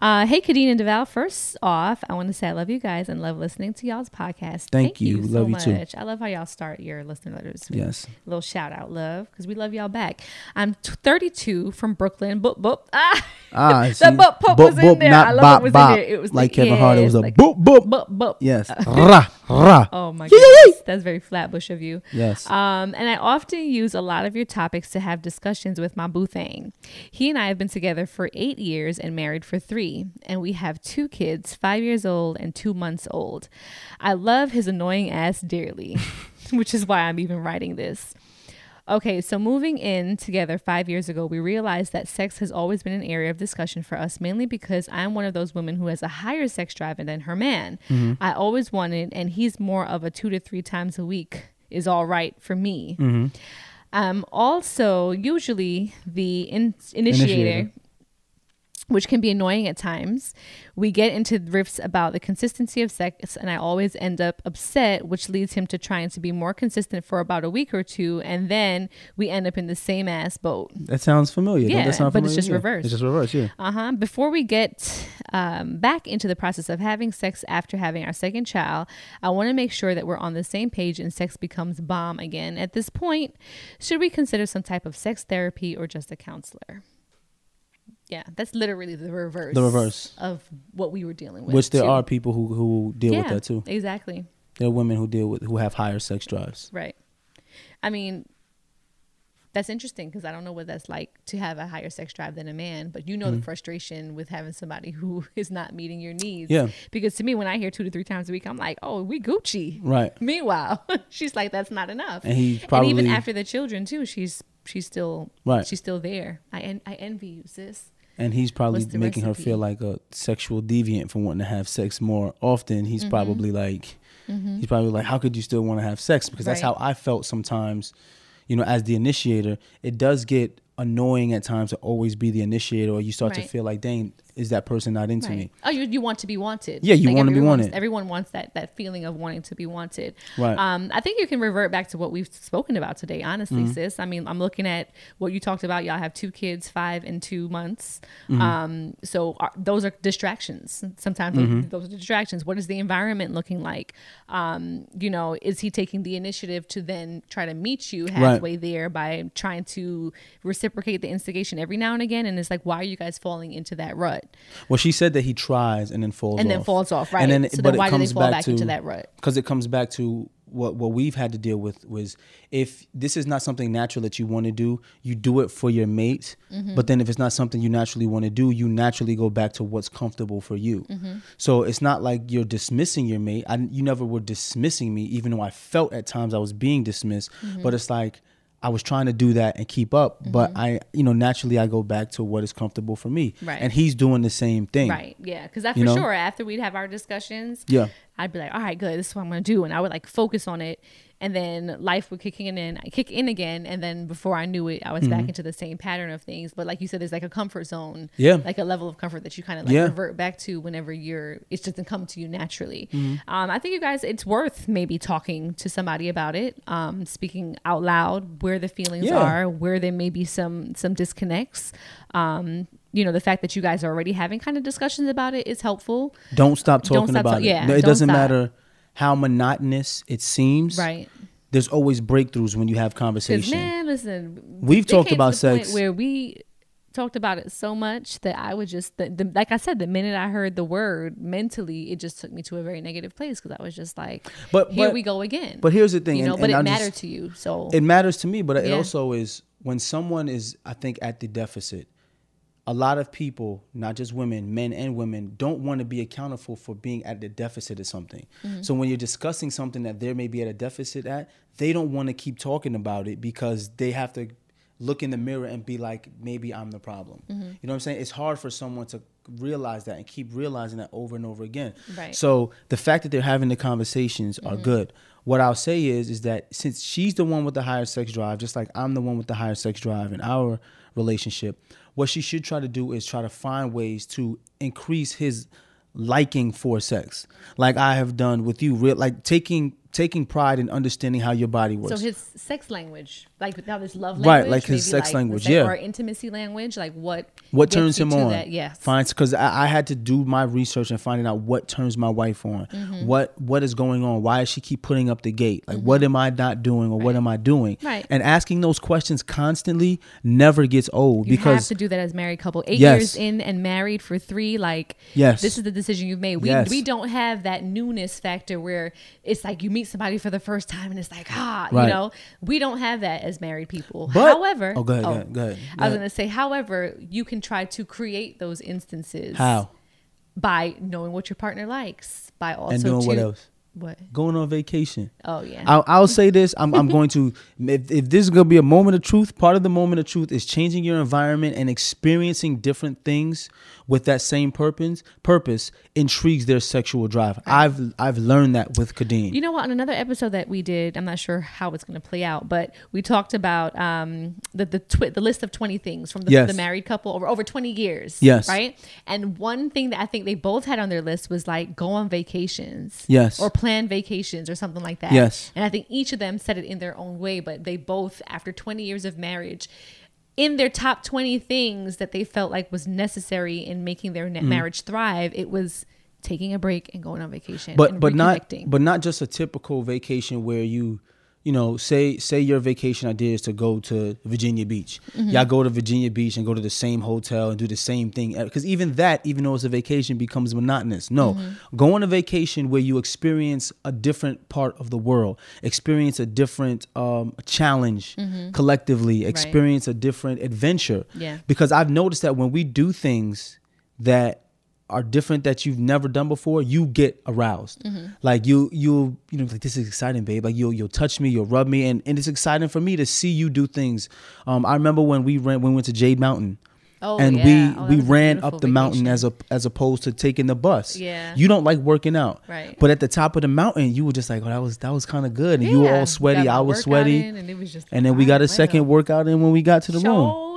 Uh, hey, Kadeen and Devale. First off, I want to say I love you guys and love listening to y'all's podcast. Thank you. so Love you too. much. I love how y'all start your listener letters. Yes. A little shout out, love, because we love y'all back. I'm t- 32 from Brooklyn. Boop, boop. Ah, Ah, the see? boop, boop Boop, was in there. I love it was bop. in there. It was Like Kevin Hart, it was yes, a like boop, boop. Boop, boop. Yes. Rah, rah. Oh my goodness, that's very flatbush of you. Yes. Um, and I often use a lot of your topics to have discussions with my boo thing. He and I have been together for eight years and married for three, and we have two kids, five years old and two months old. I love his annoying ass dearly, which is why I'm even writing this. Okay, so moving in together five years ago, we realized that sex has always been an area of discussion for us, mainly because I'm one of those women who has a higher sex drive than her man. I always wanted, and he's more of a two to three times a week is all right for me. Um, also, usually the in- initiator, Initiator. Which can be annoying at times, we get into riffs about the consistency of sex, and I always end up upset, which leads him to trying to be more consistent for about a week or two, and then we end up in the same ass boat. That sounds familiar. Yeah, that sound but it's just Yeah. reversed. It's just reverse, yeah. Uh huh. Before we get um, back into the process of having sex after having our second child, I want to make sure that we're on the same page and sex becomes bomb again. At this point, should we consider some type of sex therapy or just a counselor? Yeah, that's literally the reverse. The reverse. of what we were dealing with. Which there too. are people who who deal with that too. Exactly. There are women who deal with who have higher sex drives. Right. I mean, that's interesting because I don't know what that's like to have a higher sex drive than a man, but you know the mm-hmm. frustration with having somebody who is not meeting your needs. Yeah. Because to me, when I hear two to three times a week, I'm like, oh, we Gucci. Right. Meanwhile, she's like, that's not enough. And and probably even after the children too, she's she's still Right. She's still there. I en- I envy you, sis. And he's probably making her feel like a sexual deviant for wanting to have sex more often. He's Mm-hmm. probably like he's probably like, How could you still want to have sex? Because that's Right. how I felt sometimes, you know, as the initiator. It does get annoying at times to always be the initiator or you start to feel like, dang, is that person not into me? Oh, you, you want to be wanted. Yeah, you wanna be everyone wants- wanted. Everyone wants that that feeling of wanting to be wanted. Right. Um, I think you can revert back to what we've spoken about today. Honestly, Mm-hmm. sis. I mean, I'm looking at what you talked about. Y'all have two kids, five and two months. Mm-hmm. Um, so are, those are distractions. Sometimes Mm-hmm. those are distractions. What is the environment looking like? Um, you know, is he taking the initiative to then try to meet you halfway there by trying to reciprocate the instigation every now and again? And it's like, why are you guys falling into that rut? Well, she said that he tries and then falls and off. then falls off, right? And then, so but then it why do they fall back, back to, into that rut? Because it comes back to what what we've had to deal with was if this is not something natural that you want to do, you do it for your mate. Mm-hmm. But then if it's not something you naturally want to do, you naturally go back to what's comfortable for you. Mm-hmm. So it's not like you're dismissing your mate. I, you never were dismissing me, even though I felt at times I was being dismissed. Mm-hmm. But it's like. I was trying to do that and keep up, but mm-hmm. I, you know, naturally I go back to what is comfortable for me. Right. And he's doing the same thing. Right. Yeah. Because that for You know? sure, after we'd have our discussions, Yeah. I'd be like, all right, good. This is what I'm going to do. And I would like focus on it. And then life would kick in and kick in again. And then before I knew it, I was back into the same pattern of things. But like you said, there's like a comfort zone. Mm-hmm. Yeah. Like a level of comfort that you kind of like Yeah. revert back to whenever you're, it doesn't come to you naturally. Mm-hmm. Um, I think you guys, it's worth maybe talking to somebody about it, um, speaking out loud where the feelings Yeah. are, where there may be some, some disconnects. Um, you know, the fact that you guys are already having kind of discussions about it is helpful. Don't stop Don't talking stop about it. yeah, No, it doesn't stop. matter how monotonous it seems. Right. There's always breakthroughs when you have conversation. man, listen, We've talked about sex. where we talked about it so much that I was just, the, the, like I said, the minute I heard the word mentally, it just took me to a very negative place because I was just like, But- here but- we go again. but here's the thing, you know, and- but and it I'll mattered to you, so it matters to me, but it also is when someone is, I think, at the deficit. A lot of people, not just women, men and women, don't want to be accountable for being at the deficit of something. Mm-hmm. So when you're discussing something that they may be at a deficit at, they don't want to keep talking about it because they have to look in the mirror and be like, maybe I'm the problem. Mm-hmm. You know what I'm saying? It's hard for someone to realize that and keep realizing that over and over again. Right. So the fact that they're having the conversations are mm-hmm. good. What I'll say is, is that since she's the one with the higher sex drive, just like I'm the one with the higher sex drive in our relationship, what she should try to do is try to find ways to increase his liking for sex, like I have done with you. Real like taking taking pride in understanding how your body works. So his sex language, like now this love language, Right, like his sex language, the- yeah. or intimacy language, like what what turns him on That? Yes, fine because I, I had to do my research and finding out what turns my wife on Mm-hmm. what what is going on why does she keep putting up the gate like what am i not doing or what am i doing Right. and asking those questions constantly never gets old You have because to do that as married couple. Eight Yes. years in and married for three, like Yes. this is the decision you've made. We Yes. we don't have that newness factor where it's like you meet somebody for the first time and it's like ah, Right. you know. We don't have that as married people. But- however, oh go ahead go ahead, go ahead, go I was gonna say, however, you can try to create those instances how by knowing what your partner likes, by also and doing what else What? going on vacation Oh yeah. I'll, I'll say this. I'm, I'm going to, if, if this is going to be a moment of truth, part of the moment of truth is changing your environment and experiencing different things with that same purpose. Purpose intrigues their sexual drive. I've I've learned that with Kadeem. You know what? On another episode that we did, I'm not sure how it's going to play out, but we talked about um, the the twi- the list of 20 things from the, Yes. the married couple over over 20 years. Yes. right. And one thing that I think they both had on their list was like go on vacations. Yes. or plan vacations or something like that. Yes. And I think each of them said it in their own way, but they both, after 20 years of marriage. In their top 20 things that they felt like was necessary in making their Mm. marriage thrive, it was taking a break and going on vacation. but but not but not just a typical vacation where you you know say say your vacation idea is to go to Virginia Beach. Mm-hmm. Y'all go to Virginia Beach and go to the same hotel and do the same thing because even that even though it's a vacation becomes monotonous. No, Mm-hmm. go on a vacation where you experience a different part of the world, experience a different um, challenge collectively, experience a different adventure. Mm-hmm. Yeah. Because I've noticed that when we do things that are different that you've never done before, you get aroused. Mm-hmm. Like you, you, you know, like this is exciting, babe. Like you'll, you'll touch me, you'll rub me, and, and it's exciting for me to see you do things. Um, I remember when we ran, when we went to Jade Mountain, Oh, and yeah. we Oh, we ran up the mountain vacation. as a as opposed to taking the bus. Yeah. you don't like working out, Right. But at the top of the mountain, you were just like, oh, that was that was kind of good, and you were all sweaty, I was sweaty, and was and then we got a second workout in when we got to the room.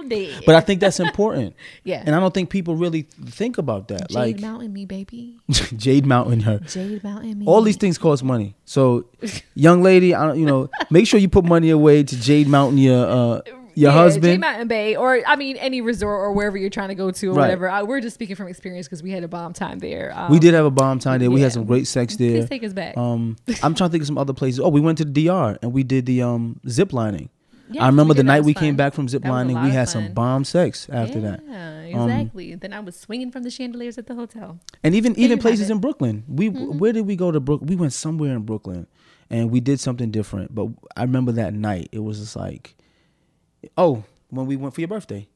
But I think that's important. Yeah. And I don't think people really think about that. Jade like Mountain, me baby. Jade Mountain, her. Jade Mountain, me. All these things cost money. So, young lady, I don't, you know, make sure you put money away to Jade Mountain, your uh, your Yeah, Jade husband. Mountain Bay, or I mean, any resort or wherever you're trying to go to or Right. whatever. I, we're just speaking from experience because we had a bomb time there. Um, we did have a bomb time there. We yeah. had some great sex there. Please take us back. Um, I'm trying to think of some other places. Oh, we went to the DR and we did the um zip lining. Yes, I remember the night we came back from zip That was a lining. We had some bomb sex after that. Um, Yeah, exactly. then I was swinging from the chandeliers at the hotel. And even even places in Brooklyn. We Mm-hmm. where did we go to Brook? We went somewhere in Brooklyn, and we did something different. But I remember that night. It was just like, oh, when we went for your birthday.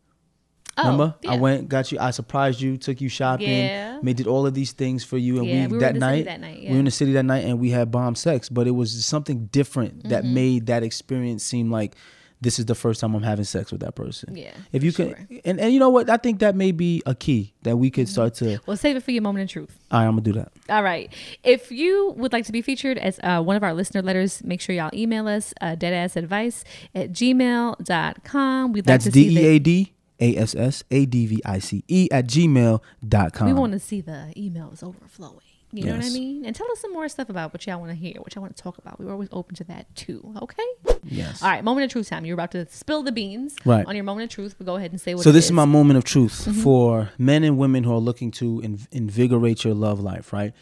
Oh, Remember, I went, got you, I surprised you, took you shopping, Yeah. made did all of these things for you, and Yeah, we, we that in the city night, that night, we were in the city that night, and we had bomb sex. But it was something different that Mm-hmm. made that experience seem like this is the first time I'm having sex with that person. Yeah, if you can, sure. Mm-hmm. and and you know what, I think that may be a key that we could start to. Well, save it for your moment of truth. All right, I'm gonna do that. All right. If you would like to be featured as uh, one of our listener letters, make sure y'all email us uh, deadassadvice at gmail.com. We'd like That's to D E A D A S S A D V I C E at gmail.com. We want to see the emails overflowing. You know what I mean? And tell us some more stuff about what y'all want to hear, what y'all want to talk about. We're always open to that too. Okay. Yes. All right. Moment of truth time. You're about to spill the beans Right. on your moment of truth. But go ahead and say what. So this is my moment of truth Mm-hmm. for men and women who are looking to in- invigorate your love life, right?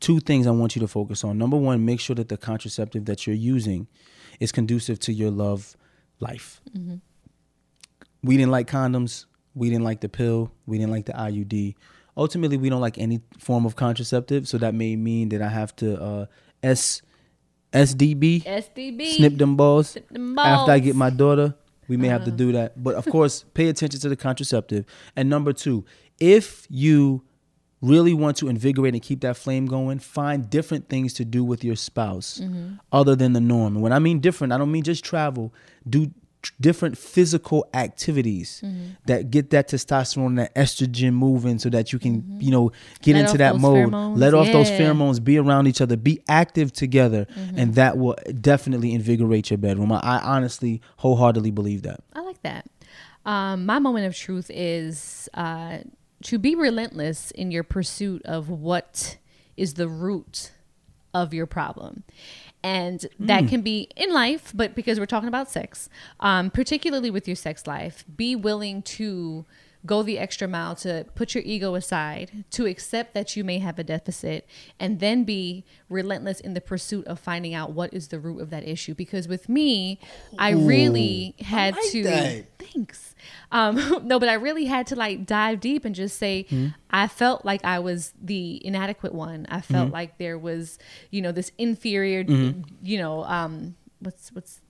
Two things I want you to focus on. Number one, make sure that the contraceptive that you're using is conducive to your love life. Mm-hmm. We didn't like condoms. We didn't like the pill. We didn't like the IUD. Ultimately, we don't like any form of contraceptive. So that may mean that I have to uh, S SDB SDB. snip them balls them after I get my daughter. We may have Uh-huh. to do that. But of course, pay attention to the contraceptive. And number two, if you really want to invigorate and keep that flame going, find different things to do with your spouse Mm-hmm. other than the norm. And when I mean different, I don't mean just travel. Do different physical activities Mm-hmm. that get that testosterone, that estrogen moving so that you can, you know, get Let into that mode. pheromones. Let off those Yeah. Mm-hmm. pheromones, be around each other, be active together, and that will definitely invigorate your bedroom. I, I honestly, wholeheartedly believe that. I like that. Um, my moment of truth is uh, to be relentless in your pursuit of what is the root of your problem. And that can be in life, but because we're talking about sex, um, particularly with your sex life, be willing to go the extra mile to put your ego aside, to accept that you may have a deficit, and then be relentless in the pursuit of finding out what is the root of that issue. Because with me, I really had like to. that. Thanks. Um, no, but I really had to like dive deep and just say, I felt like I was the inadequate one. I felt like there was, you know, this inferior, you know, um, what's what's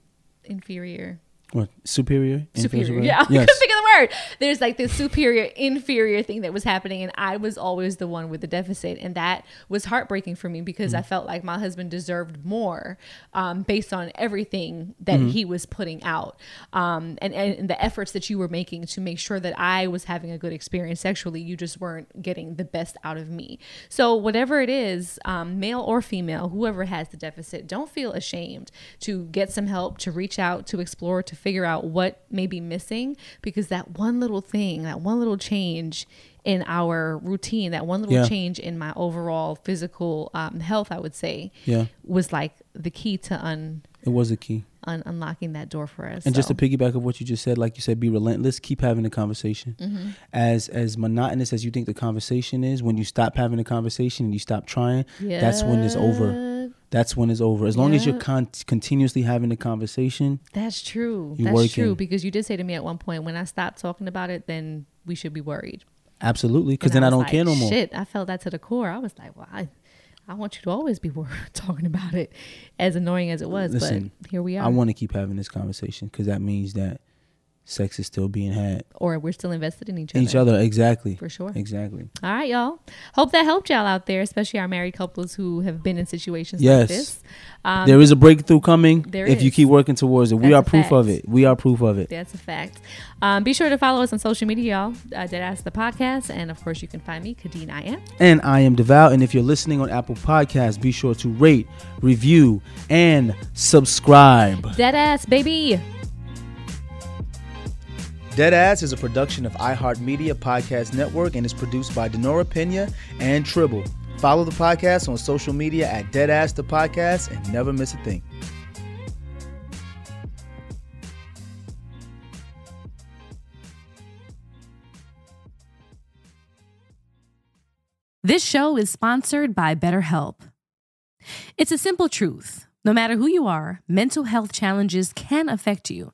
inferior? What superior? superior. Inferior? Yeah, I Yes. couldn't think of the word. There's like this superior, inferior thing that was happening, and I was always the one with the deficit, and that was heartbreaking for me because Mm. I felt like my husband deserved more, um, based on everything that Mm-hmm. he was putting out, um, and, and the efforts that you were making to make sure that I was having a good experience sexually. You just weren't getting the best out of me. So whatever it is, um, male or female, whoever has the deficit, don't feel ashamed to get some help, to reach out, to explore, to figure out what may be missing because that one little thing, that one little change in our routine, that one little Yeah. change in my overall physical um, health, I would say, Yeah. was like the key to un, It was a key. un unlocking that door for us. And just So, to piggyback of what you just said, like you said, be relentless. Keep having the conversation. Mm-hmm. As as monotonous as you think the conversation is, when you stop having the conversation and you stop trying, that's when it's over. Yeah, That's when it's over. As long as you're con- continuously having the conversation, That's true. That's working. true because you did say to me at one point, when I stopped talking about it, then we should be worried. absolutely, because then I, was don't like, care no more. Shit, I felt that to the core. I was like, well, I, I want you to always be wor- talking about it, as annoying as it was. Listen, but here we are. I want to keep having this conversation because that means that sex is still being had. or we're still invested in each other. Each other, exactly. For sure. Exactly. All right, y'all. Hope that helped y'all out there, especially our married couples who have been in situations Yes. like this. Um, there is a breakthrough coming there if you keep working towards it. we are proof of it. We are proof of it. That's a fact. Um, be sure to follow us on social media, y'all. Uh, Dead Ass the podcast, and of course, you can find me, Kadeen I am. And I am Devale. And if you're listening on Apple Podcasts, be sure to rate, review, and subscribe. Dead Ass, baby. Deadass is a production of iHeartMedia Podcast Network and is produced by Denora Pena and Tribble. Follow the podcast on social media at Deadass the Podcast and never miss a thing. This show is sponsored by BetterHelp. It's a simple truth. No matter who you are, mental health challenges can affect you,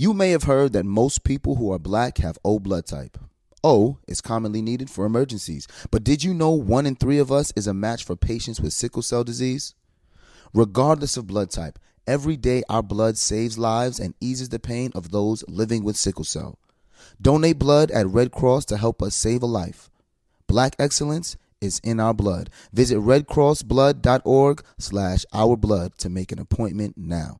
You may have heard that most people who are black have O blood type. O is commonly needed for emergencies, but did you know one in three of us is a match for patients with sickle cell disease? Regardless of blood type, every day our blood saves lives and eases the pain of those living with sickle cell. Donate blood at Red Cross to help us save a life. Black excellence is in our blood. Visit redcrossblood.org slash our blood to make an appointment now.